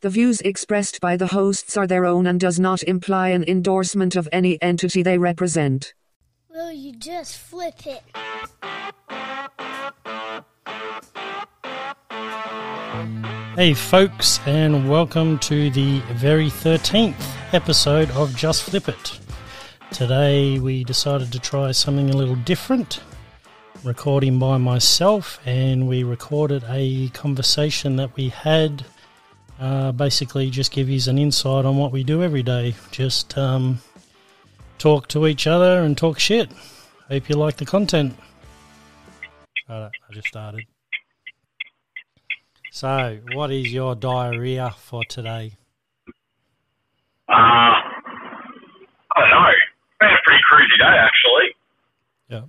The views expressed by the hosts are their own and does not imply an endorsement of any entity they represent. Will you just flip it? Hey, folks, and welcome to the very 13th episode of Just Flip It. Today, we decided to try something a little different, recording by myself, and we recorded a conversation that we had. Uh, basically, just give you an insight on what we do every day. Just um, talk to each other and talk shit. Hope you like the content. I just started. So, what is your diarrhea for today? Uh, I don't know. It's been a pretty cruisy day, actually. Yeah.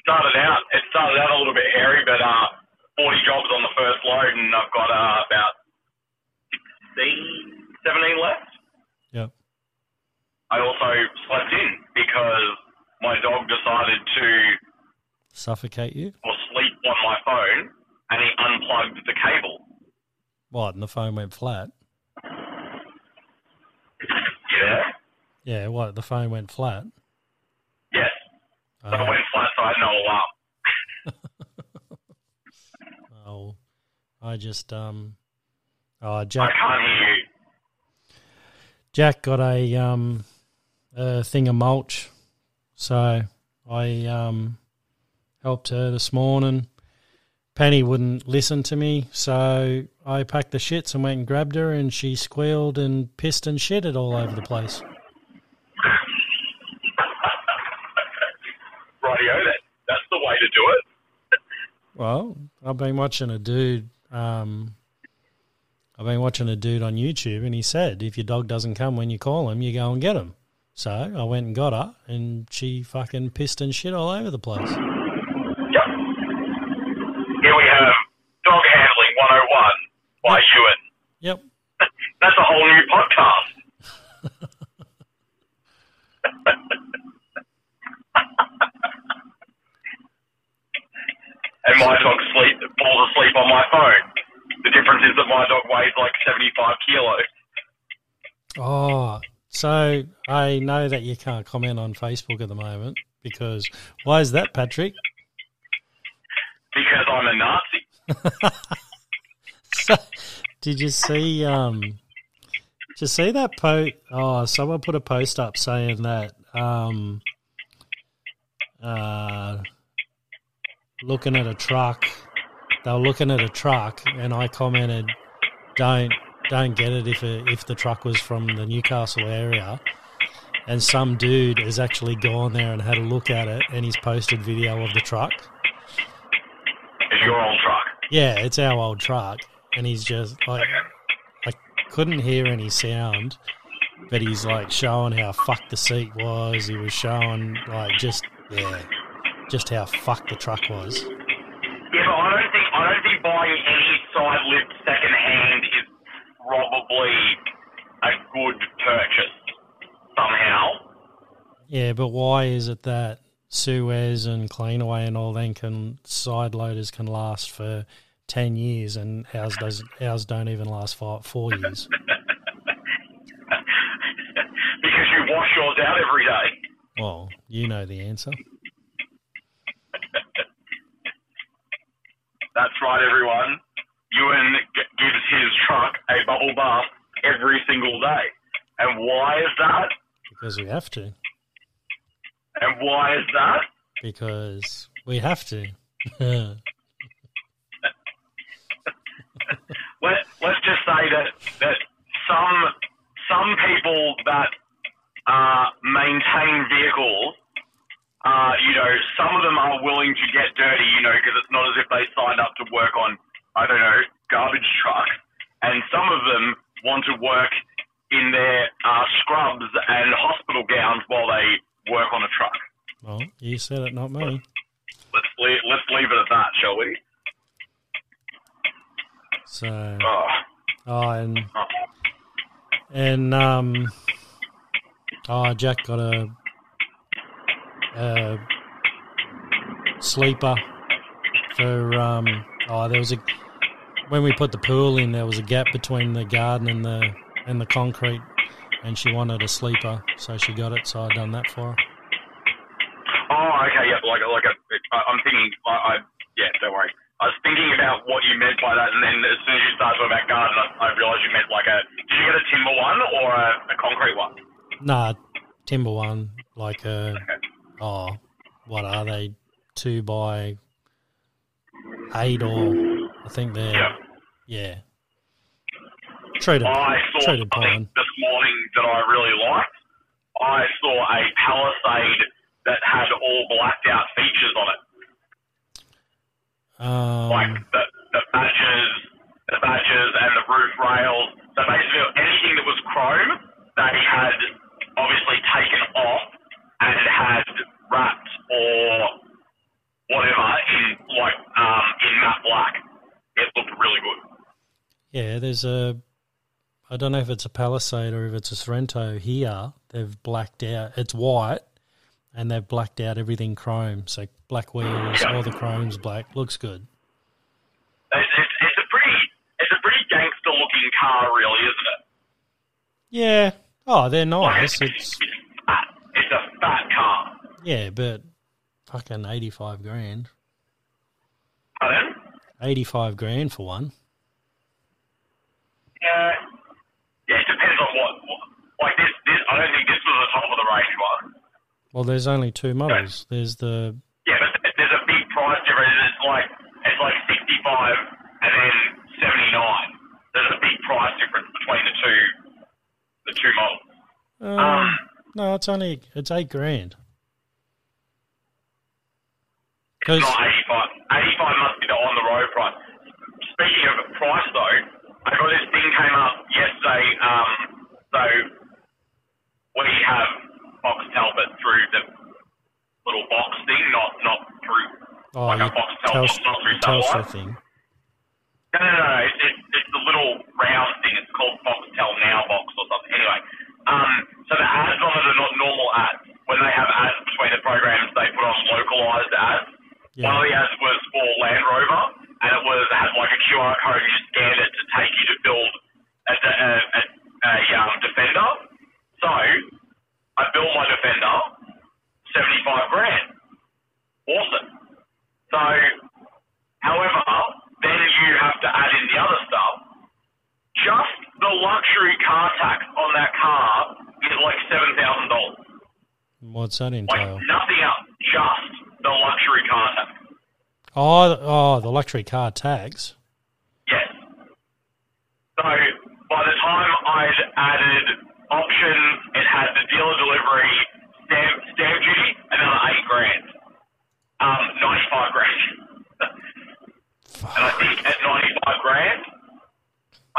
Started out, it started out a little bit hairy, but uh, 40 jobs on the first load, and I've got uh, about 16, 17 left. Yep. I also slept in because my dog decided to Suffocate you? or sleep on my phone, and he unplugged the cable. What? And the phone went flat? Yeah. Yeah, what? The phone went flat? Yes. So it Oh, went flat, so I had no alarm. oh, I just, um, oh, I Jack, can't hear you. Jack got a, um, a thing of mulch. So I, um, helped her this morning. Penny wouldn't listen to me, so I packed the shits and went and grabbed her, and she squealed and pissed and shitted all over the place. Rightio, that, that's the way to do it. Well, I've been watching a dude. Um, I've been watching a dude on YouTube, and he said if your dog doesn't come when you call him, you go and get him. So I went and got her, and she fucking pissed and shit all over the place. Yep. Here we have Dog Handling 101 by Ewan. Yep. That's a whole new podcast. and my dog sleep falls asleep on my phone. The difference is that my dog weighs like 75 kilos. Oh, so I know that you can't comment on Facebook at the moment because why is that, Patrick? Because I'm a Nazi. So, did you see? Um, did you see that post? Oh, someone put a post up saying that. Um, uh, looking at a truck, they were looking at a truck, and I commented, "Don't, don't get it if it, if the truck was from the Newcastle area." And some dude has actually gone there and had a look at it, and he's posted video of the truck. It's your old truck. Yeah, it's our old truck, and he's just like, I couldn't hear any sound, but he's like showing how fucked the seat was. He was showing like just yeah, just how fucked the truck was. Yeah, but I don't think I don't think buying any side lift second hand is probably a good purchase somehow. Yeah, but why is it that Suez and Cleanaway and all them can side loaders can last for ten years and ours does ours don't even last for four years? because you wash yours out every day. Well, you know the answer. That's right, everyone. Ewan g- gives his truck a bubble bath every single day. And why is that? Because we have to. And why is that? Because we have to. Let, let's just say that, that some, some people that uh, maintain vehicles, uh, you know, some of them are willing to get dirty, you know, because it's not as if they signed up to work on, I don't know, garbage truck, And some of them want to work in their uh, scrubs and hospital gowns while they work on a truck. well, you said it, not me. Let's leave, let's leave it at that, shall we? So, Oh, oh, and oh. and um, oh, Jack got a, a sleeper for um. Oh, there was a when we put the pool in, there was a gap between the garden and the and the concrete, and she wanted a sleeper, so she got it. So I done that for her. Oh, okay, yeah, like like a, I'm thinking, I, I yeah, don't worry. I was thinking about what you meant by that, and then as soon as you started talking about garden, I, I realised you meant like a. Did you get a timber one or a, a concrete one? Nah, timber one, like a Okay. oh, what are they? Two by eight or I think they're Yeah. yeah. Treated I saw treated something pine. this morning that I really liked. I saw a Palisade that had all blacked out features on it, like Um, the, the badges, the badges and the roof rails. So basically, anything that was chrome, they had obviously taken off and had wrapped or whatever in like um, in matte black. It looked really good. Yeah, there's a. I don't know if it's a Palisade or if it's a Sorento here. They've blacked out. It's white, and they've blacked out everything chrome. So black wheels, all the chrome's black. Looks good. It's, it's, it's a pretty, it's a pretty gangster looking car, really, isn't it? Yeah. Oh, they're Like, nice. It's fat. It's a fat car. yeah, but fucking eighty-five grand. Pardon? Eighty-five grand for one. Yeah. Yeah, it depends on what, what like this, this. I don't think this was the top of the range one. Well, there's only two models. There's the Yeah, but there's a big price difference. It's like it's like 65 and then 79. There's a big price difference between the two, the two models. um, no, it's only it's eight grand. It's 'Cause- not 85. 85 must be the on the road price. Speaking of price, though, I got this thing came up yesterday. Um, so we have Foxtel, but through the little box thing, not not through Oh, like a Foxtel, Tels- not through satellite. thing. No, no, no. It's, it's, it's the little round thing. It's called Foxtel Now Box or something. Anyway, um, so the ads on it are not normal ads. When they have ads between the programs, they put on localized ads. Yeah. One of the ads was for Land Rover, and it was it had like a QR code. You scan it to take you to build a, a, a, a um, Defender. So I built my Defender, seventy five grand. Awesome. So, however, then you have to add in the other stuff. Just the luxury car tax on that car is like seven thousand dollars. What's that Like entail? nothing else, just the luxury car tax. Oh, oh, the luxury car tags. Yes. So by the time I'd added options, it had the dealer delivery, stamp, stamp duty, another eight grand. Um, ninety-five grand. and I think at ninety-five grand,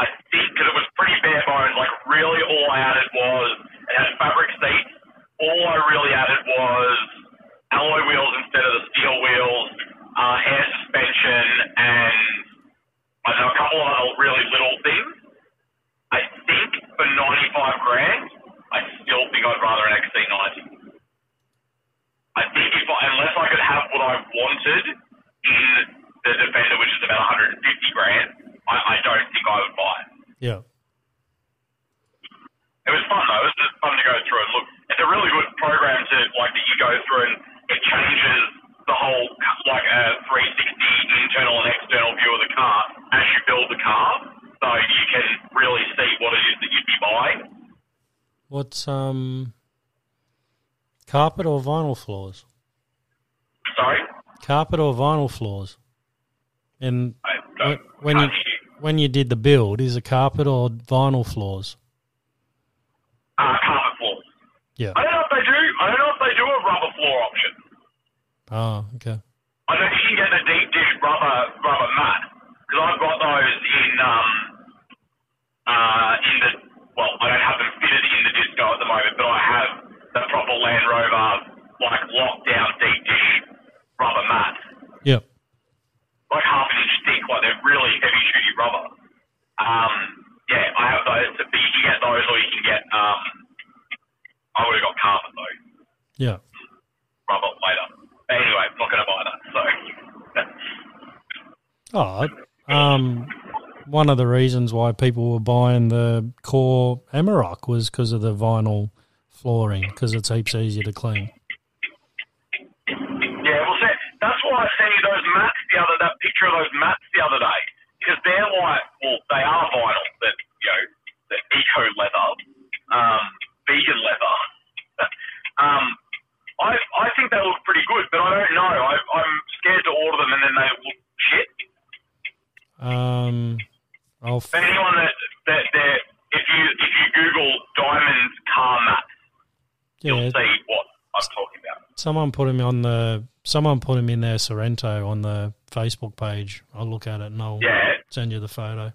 I think because it was pretty bare bones, like really all I added was it had fabric seats. All I really added was alloy wheels instead of the steel wheels, uh, air suspension, and I know a couple of other really little things. I think for ninety-five grand, I still think I'd rather an XC90. I think if I, unless I could have what I wanted in the Defender, which is about 150 grand, I, I don't think I would buy it. Yeah. It was fun though. It was just fun to go through and look. It's a really good program to like that you go through and it changes car, so you can really see what it is that you'd be buying. What's um carpet or vinyl floors? Sorry, Carpet or vinyl floors? And when, you when you did the build, is it carpet or vinyl floors? Uh, carpet floors. Yeah. I don't know if they do. I don't know if they do a rubber floor option. Oh, okay. I know you can get the deep dish rubber rubber mat because I've got those um uh in the well I don't have them fitted in the disco at the moment, but I have the proper Land Rover like lockdown deep dish rubber mats, Yep. like half an inch thick, like they're really heavy duty rubber. Um, yeah, I have those. But you can get those, or you can get um. I would have got carpet though, Yeah. rubber later. But anyway, I'm not going to buy that. So. Oh, um, one of the reasons why people were buying the core Amarok was because of the vinyl flooring, because it's heaps easier to clean. Yeah, well, that's why I sent you those mats the other that picture of those mats the other day because they're like, well, they are vinyl, but you know, the eco leather, um, vegan leather. um, I I think they look pretty good, but I don't know. I, I'm scared to order them and then they look shit. Um, I'll But anyone that that that if you if you Google diamond car mats, you'll see what I'm talking about. someone put him on the someone put him in their Sorento on the Facebook page. I'll look at it and I'll Yeah, send you the photo.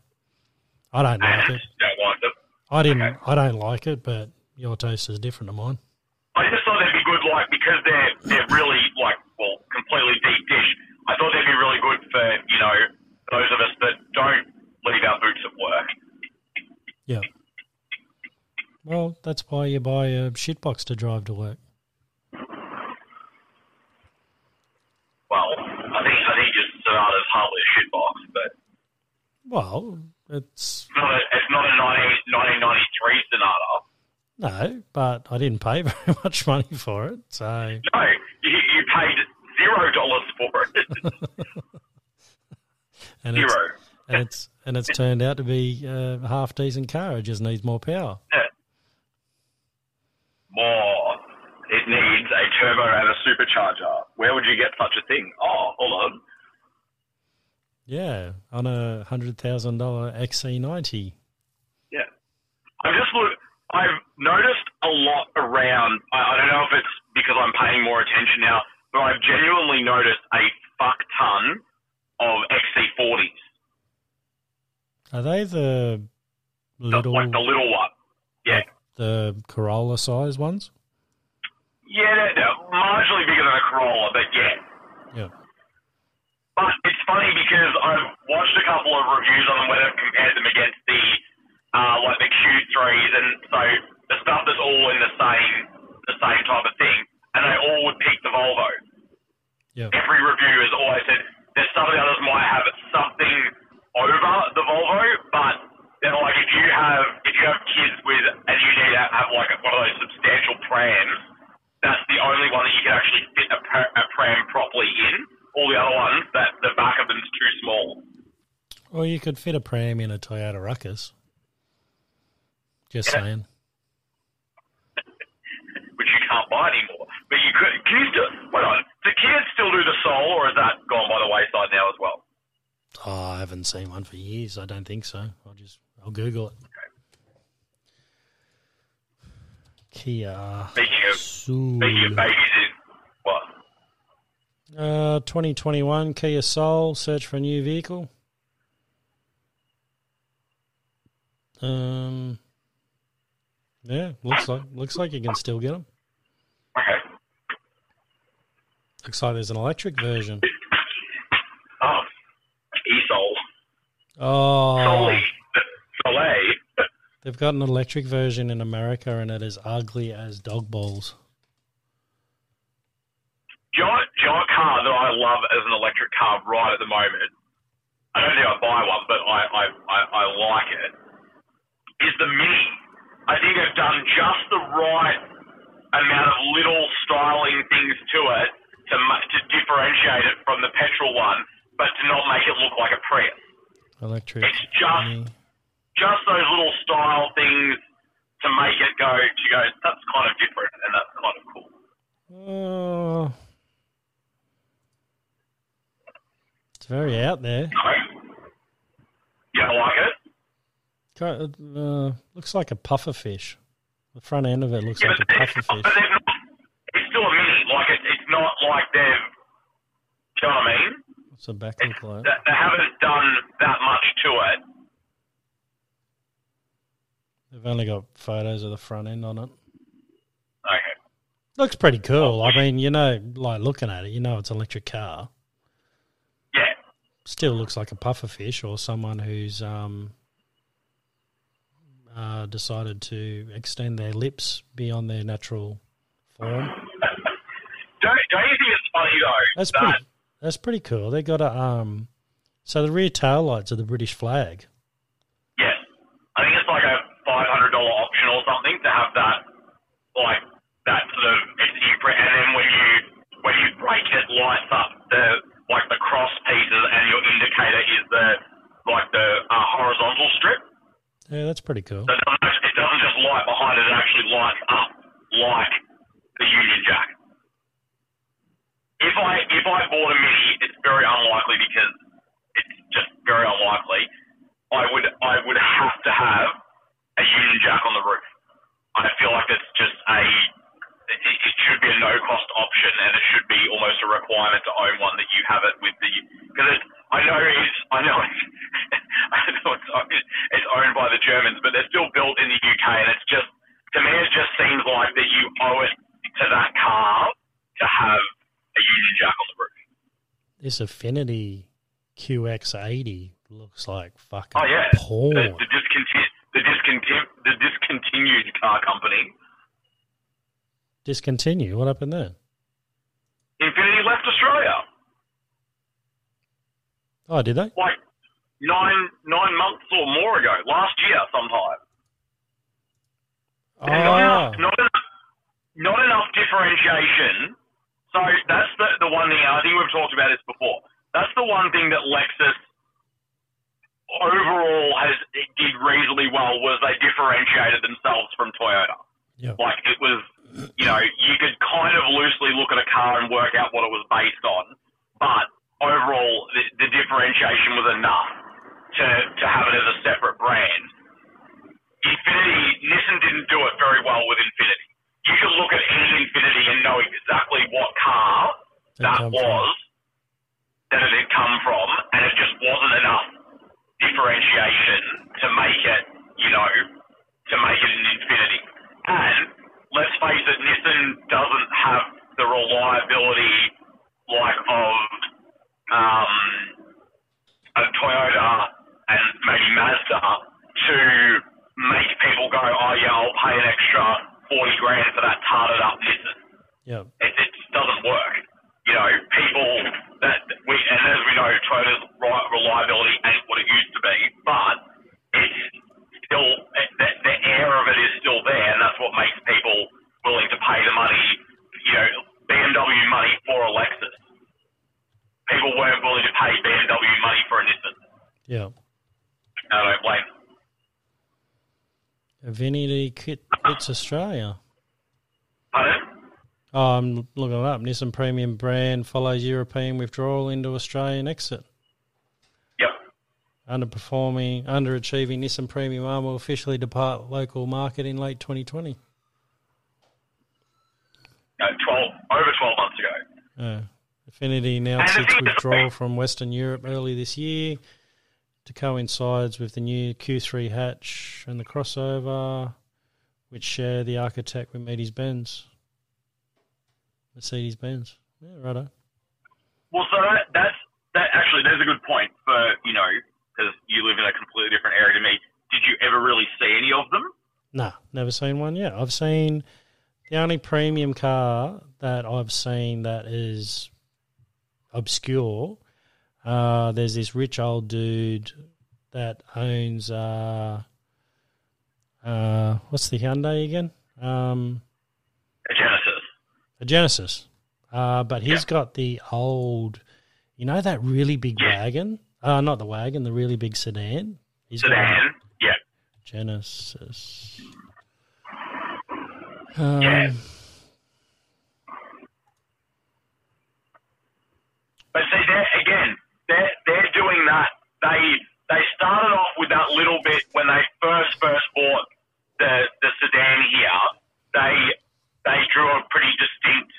I don't like it. don't like them. I didn't. Okay. I don't like it, but your taste is different to mine. I just thought they'd be good, like because they're they're really like well completely deep dish. I thought they'd be really good for you know those of us that don't leave our boots at work. Yeah. Well, that's why you buy a shitbox to drive to work. Well, I think I think just Sonata's hardly a shitbox, but Well, it's it's not a it's not a 19, 1993 Sonata. no, but I didn't pay very much money for it, so No, you, you paid zero dollars for it. and it's zero. and it's and it's turned out to be a half decent car. It just needs more power. Yeah. More. It needs a turbo and a supercharger. Where would you get such a thing? Oh, hold on. Yeah, on a hundred thousand dollar XC90. Yeah. I'm just look. I've noticed a lot around. I, I don't know if it's because I'm paying more attention now, but I've genuinely noticed a fuck ton of XC40s, Are they the the- little like the little one. Yeah. like the Corolla size ones? Yeah, they're, they're marginally bigger than a Corolla, but yeah. Yeah. But it's funny because I've watched a couple of reviews on them where they've compared them against the uh, like the Q3s, and so the stuff that's all in the same the same type of thing, and they all would pick the Volvo. Yeah. Every review has always said there's some of the others might have something over the Volvo, but they're like if you have if you have kids with and you need to have like one of those substantial prams, that's the only one that you can actually fit a, pr- a pram properly in. All the other ones, that the back of them's too small. Well, you could fit a pram in a Toyota Rukus. Just Yeah. saying. which you can't buy anymore. But you could. Can you still? Wait on. Do kids still do the Soul, or is that gone by the wayside now as well? Oh, I haven't seen one for years. I don't think so. I'll just I'll Google it. Okay. Kia Speaking of speaking of babies, is? Uh, 2021 Kia Soul. Search for a new vehicle. Um. Yeah, looks like looks like you can still get them. Okay. Looks like there's an electric version. Oh, e-Soul. Oh, Soleil. They've got an electric version in America, and it is ugly as dog balls. giant, giant car that I love as an electric car right at the moment. I don't think I'd buy one, but I, I, I, I like it. Is the Mini. I think they've done just the right amount of little styling things to it to to differentiate it from the petrol one, but to not make it look like a Prius. Electric. It's just Mini. just those little style things to make it go. To go, that's kind of different and that's kind of cool. Oh, it's very out there. You don't like it? Uh, looks like a puffer fish. The front end of it looks Yeah, like a puffer fish. but not, it's still a mini. Like it, it's not like they've. Do you know what I mean? What's the back It's, like? they, they haven't done that much to it. They've only got photos of the front end on it. Okay. Looks pretty cool. I mean, you know, like looking at it, you know, it's an electric car still looks like a puffer fish or someone who's um, uh, decided to extend their lips beyond their natural form. Don't, don't you think it's funny though? That's that. pretty. That's pretty cool. They got a um. So the rear tail lights are the British flag. Yeah, I think it's like a five hundred dollar option or something to have that, like that sort of. And then when you when you brake it, lights up the like the cross pieces, and your indicator is the like the uh, horizontal strip. Yeah, that's pretty cool. So it doesn't, actually, it doesn't just light behind it; it actually lights up like the Union Jack. If I if I bought a Mini, it's very unlikely because it's just very unlikely. I would I would have to have a Union Jack on the roof. I feel like it's just a it, should be a no cost option, and it should be almost a requirement to own one that you have it with the because I know it's I know it's I know it's, it's owned by the Germans, but they're still built in the UK, and it's just to me it just seems like that you owe it to that car to have a Union Jack on the roof. This Infiniti QX80 looks like fucking Oh yeah, porn. the, the discontinued the discontinued the discontinued car company Discontinue. What happened there? Infiniti left Australia Oh, did they? like nine nine months or more ago, last year sometime. Oh, Not ah. enough, not enough, not enough differentiation. So that's the the one thing. I think we've talked about this before. That's the one thing that Lexus overall has did reasonably well was they differentiated themselves from Toyota. Like it was, you know, you could kind of loosely look at a car and work out what it was based on, but overall the, the differentiation was enough to to have it as a separate brand. Infiniti, Nissan didn't do it very well with Infiniti. You could look at any Infiniti and know exactly what car that was that it had come from, and it just wasn't enough differentiation to make it, you know, to make it an Infiniti. And let's face it, Nissan doesn't have the reliability like of um, a Toyota and maybe Mazda to make people go, oh yeah, I'll pay an extra forty grand for that tarted up Nissan Yeah. it, it just doesn't work. You know, people that we and as we know, Toyota's ri- reliability ain't what it used to be, but it's still it, the, the air of it is still there, and that's what makes people willing to pay the money. You know, BMW money for a Lexus. People weren't willing to pay BMW money for a Nissan. Yeah. I don't blame them. Infiniti Kit Bits Australia. Pardon? Oh, I'm looking it up. Nissan Premium brand follows European withdrawal into Australian exit. Yep. Underperforming, underachieving Nissan Premium arm will officially depart local market in late 2020. No, twelve over twelve months ago. Uh, Infiniti announced its withdrawal from Western Europe early this year to coincides with the new Q3 hatch and the crossover, which share the architect with Mercedes Benz. Mercedes Benz. Yeah, righto. Well, so that, that's that. Actually, there's a good point for you know because you live in a completely different area to me. Did you ever really see any of them? Nah, never seen one yet. I've seen the only premium car that I've seen that is obscure. Uh, there's this rich old dude that owns uh, uh, what's the Hyundai again? Um, A Genesis. a Genesis. Uh, but he's got the old, you know, that really big Yeah. wagon. Uh, not the wagon, the really big sedan. He's Sedan. Yeah. Genesis. Um, Yeah. But see, they're, again, they're they're doing that. They they started off with that little bit when they first first bought the the sedan here. They they drew a pretty distinct,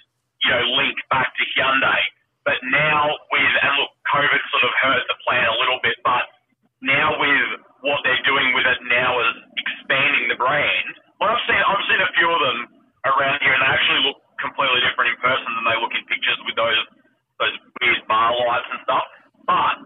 you know, link back to Hyundai. But now with and look, COVID sort of hurt the plan a little bit. But now with what they're doing with it now is expanding the brand. Well, I've seen I've seen a few of them around here, and they actually look completely different in person than they look in pictures with those those weird bar lights and stuff. But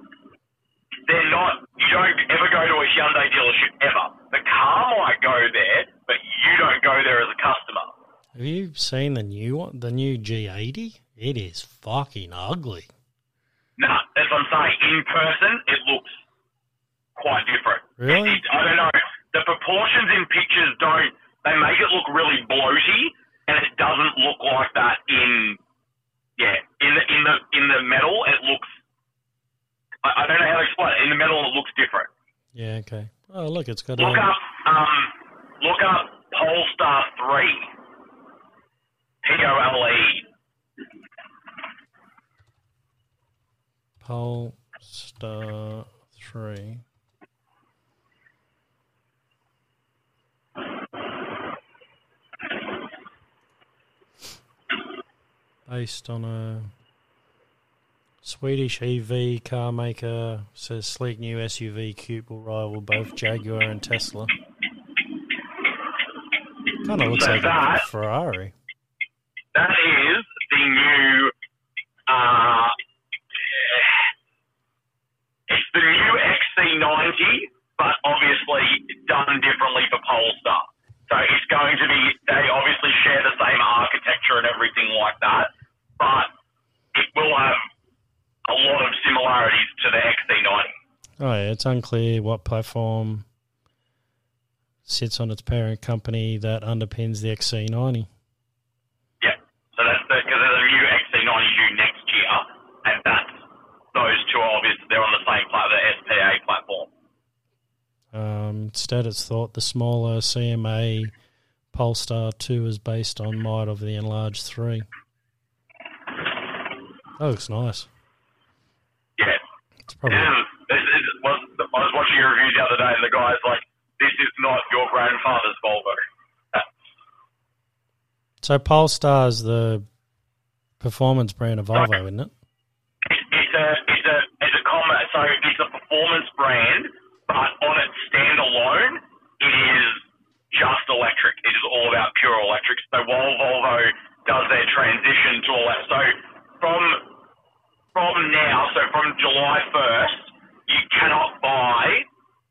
they're not. You don't ever go to a Hyundai dealership ever. The car might go there, but you don't go there as a customer. Have you seen the new one, the new G80? It is fucking ugly. Nah, as I'm saying, in person it looks quite different. Really? It- I don't know. The proportions in pictures don't they make it look really bloaty, and it doesn't look like that in yeah in the in the in the metal. It looks I, I don't know how to explain it. In the metal, it looks different. Yeah, okay. Oh, look, it's got Look a. up um look up Polestar three. P O L E. Polestar 3. Based on a Swedish EV car maker, says sleek new SUV coupe will rival both Jaguar and Tesla. Kind of looks So like a Ferrari. That is the new. Uh, it's the new XC90, but obviously done differently for Polestar. So it's going to be. They obviously share the same architecture and everything like that, but it will have a lot of similarities to the XC90. Oh, yeah, it's unclear what platform sits on its parent company that underpins the XC90. Yeah. So that's because there's a new XC90 due next year, and that's those two are obviously they're on the same plat, the SPA platform. Um, instead, it's thought the smaller CMA Polestar 2 is based on might of the enlarged 3. That looks nice. Probably This is, this is, was, I was watching a review the other day, and the guy's like, "This is not your grandfather's Volvo." so. Polestar's the performance brand of Volvo, isn't it? It's, it's a it's a it's a combat. So it's a performance brand, but on its standalone, it is just electric. It is all about pure electric. So while Volvo does their transition to electric, so from from now, so from July first, you cannot buy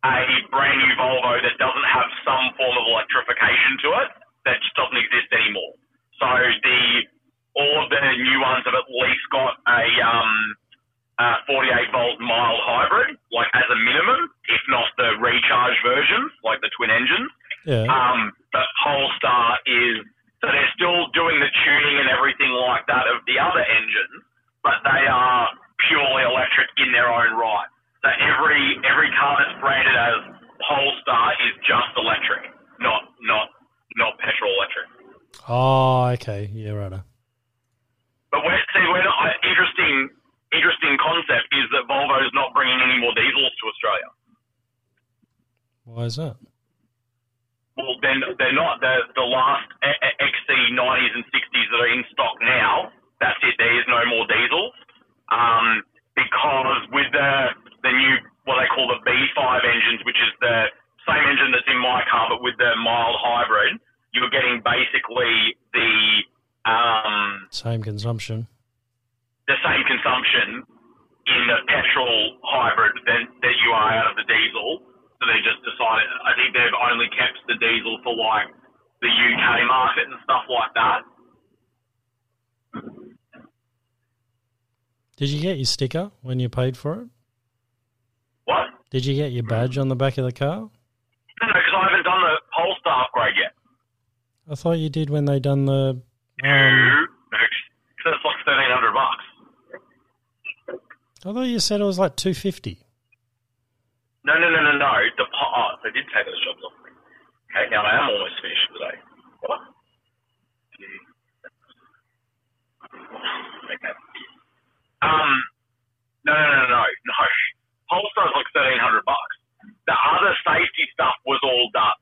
a brand new Volvo that doesn't have some form of electrification to it. That just doesn't exist anymore. So the all of the new ones have at least got a um, uh, 48 volt mild hybrid, like as a minimum, if not the recharge versions, like the twin engines. Yeah. Um, but Polestar is so they're still doing the tuning and everything like that of the other engines, but they are purely electric in their own right. So every every car that's branded as Polestar is just electric, not not not petrol electric. Oh, okay. Yeah, right. But we're, see, we're not, uh, interesting interesting concept is that Volvo is not bringing any more diesels to Australia. Why is that? Well, then they're not. The the last A- A- XC90s and 60s that are in stock now. That's it. There is no more diesels. Um, because with the the new what they call the B5 engines, which is the same engine that's in my car, but with the mild hybrid, you're getting basically the um, Same consumption. the same consumption in the petrol hybrid than that you are out of the diesel. So they just decided. I think they've only kept the diesel for like the UK market and stuff like that. Did you get your sticker when you paid for it? Did you get your badge on the back of the car? No, no, because I haven't done the Polestar upgrade yet. I thought you did when they done the. No, Um, so it's like thirteen hundred bucks. I thought you said it was like two fifty. No, no, no, no, no. The oh, they did take those jobs off me. Okay, now I am almost finished today. What? Okay. Um, no, no, no, no, no. Polestar's like thirteen hundred bucks. The other safety stuff was all done.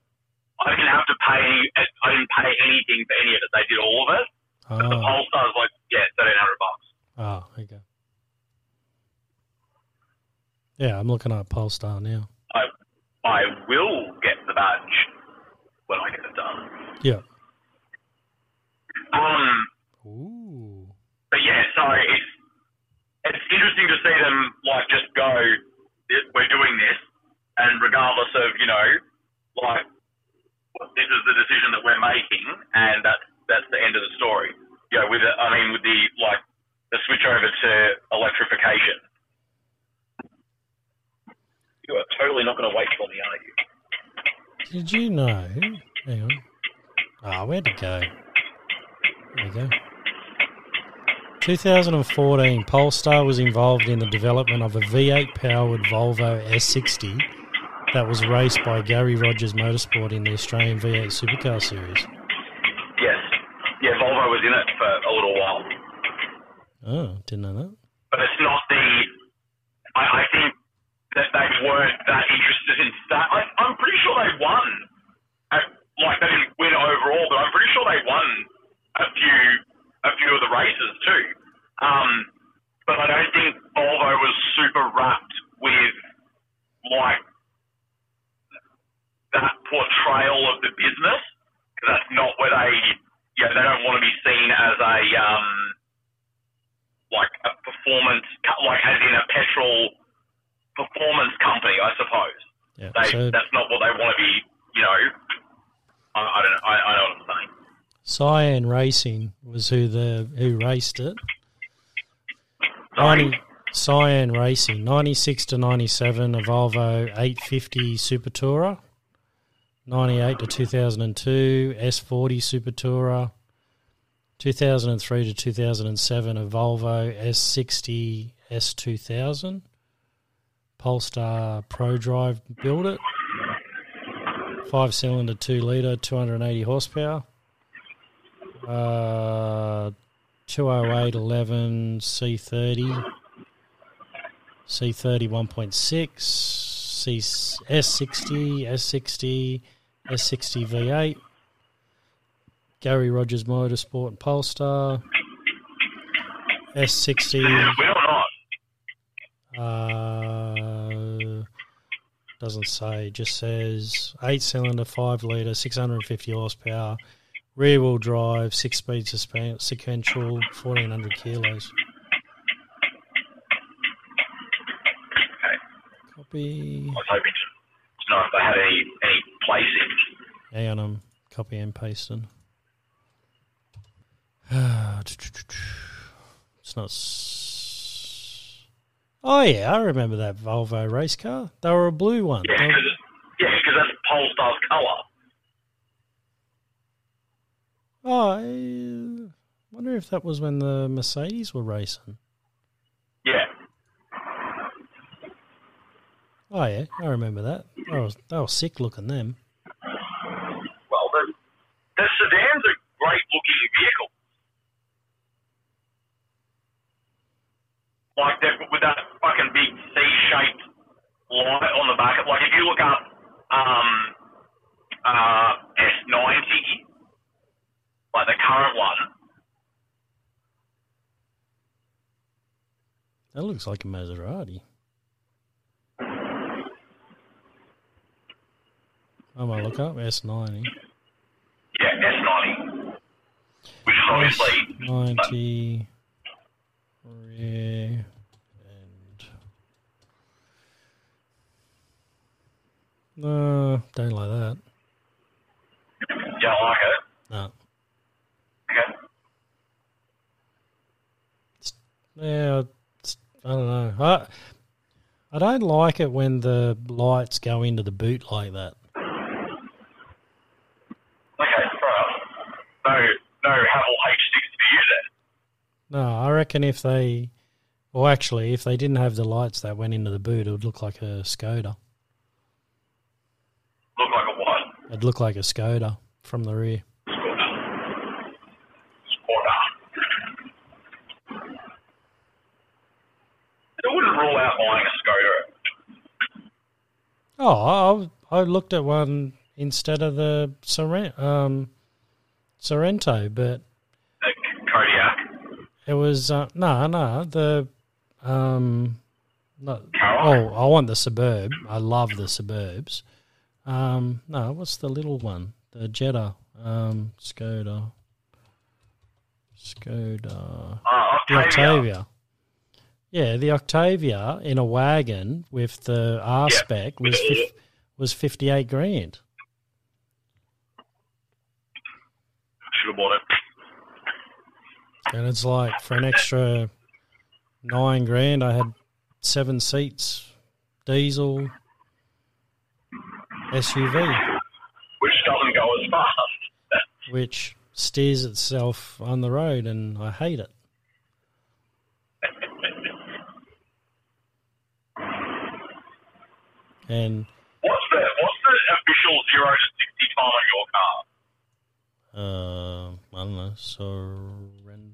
I didn't have to pay. I didn't pay anything for any of it. They did all of it. But the Oh, Polestar's like yeah, thirteen hundred bucks. oh, okay. Yeah, I'm looking at Polestar now. I I will get the badge when I get it done. Yeah. Um, Ooh. but yeah, so it's it's interesting to see them like just go. "This- We're doing this, and regardless of you know, like this is the decision that we're making, and that's that's the end of the story. You know, with it, I mean, with the like the switch over to electrification. You are totally not going to wait for me, are you? Did you know? Hang on. Ah, where'd it go? There we go. 2014, Polestar was involved in the development of a V8 powered Volvo S60 that was raced by Garry Rogers Motorsport in the Australian V8 Supercar Series. Yes. Yeah, Volvo was in it for a little while. Oh, didn't know that. But it's not the. I, I think that they weren't that interested in that. I, I'm pretty sure they won. At, like, they didn't win overall, but I'm pretty sure they won a few a few of the races too. Um, but I don't think Volvo was super rapt with like that portrayal of the business because that's not where they yeah they don't want to be seen as a um like a performance like as in a petrol performance company I suppose Yeah. they So that's not what they want to be you know I, I don't know I, I know what I'm saying Cyan Racing was who the who raced it. 90, Cyan Racing, 96 to 97, a Volvo 850 Super Tourer. 98 to 2002, S40 Super Tourer. 2003 to 2007, a Volvo S60 S2000. Polestar Pro Drive built it. Five cylinder, 2 litre, 280 horsepower. Uh, 208 11 C30 C30 1.6 C S60 S60 S60 V8 Garry Rogers Motorsport and Polestar. S60 win or not uh, doesn't say, just says eight cylinder, five litre, 650 horsepower, rear wheel drive, six speed suspen- sequential, 1400 kilos. Copy. I was hoping to know if they had any any placings Hang on, I'm copy and pasting. It's not. s- Oh yeah, I remember that Volvo race car. They were a blue one. yeah They- because yeah because that's Polestar's colour Oh, I uh, wonder if that was when the Mercedes were racing. yeah Oh yeah, I remember that. Were, they were sick looking them. Well, the, the sedan's a great looking vehicle. Like that with that fucking big C-shaped light on the back. Like if you look up um, uh, S90, like the current one, That looks like a Maserati. Oh, I'm gonna look up S90. yeah, S90, which is obviously S90 rear and no, don't like that. you don't like it. No. Okay. Yeah, I don't know. I I don't like it when the lights go into the boot like that. Okay, fair enough. No, no Haval H6 for you then. No, I reckon if they, well, actually, if they didn't have the lights that went into the boot, it would look like a Skoda. Look like a what? It'd look like a Skoda from the rear. I wouldn't rule out buying a Skoda. Oh, I, I looked at one instead of the Sorento, um, Sorento, but A Kodiaq. it was uh, no, no, the um, not. Oh, I want the Superb. I love the Superbs. Um, no, what's the little one? The Jetta, um, Skoda, Skoda. Uh, The Octavia. Octavia. Yeah, the Octavia in a wagon with the R Yeah. spec was was fifty eight grand. Should have bought it. And it's like for an extra nine grand, I had seven seats, diesel, SUV. Which doesn't go as fast. which steers itself on the road, and I hate it. And What's the what's the official zero to sixty time on your car? uh, I don't know, Sorento.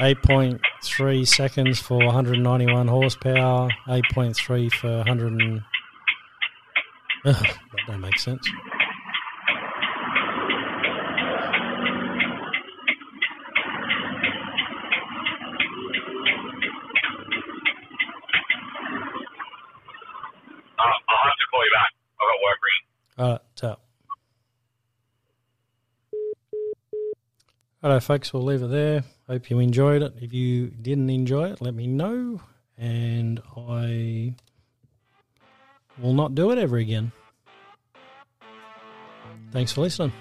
Eight point three seconds for 191 horsepower. Eight point three for 100. And, Ugh, that don't make sense. Uh, I'll have to call you back. I've got work ringing. All right, tap. Righto, folks, we'll leave it there. Hope you enjoyed it. If you didn't enjoy it, let me know, and I will not do it ever again. Thanks for listening.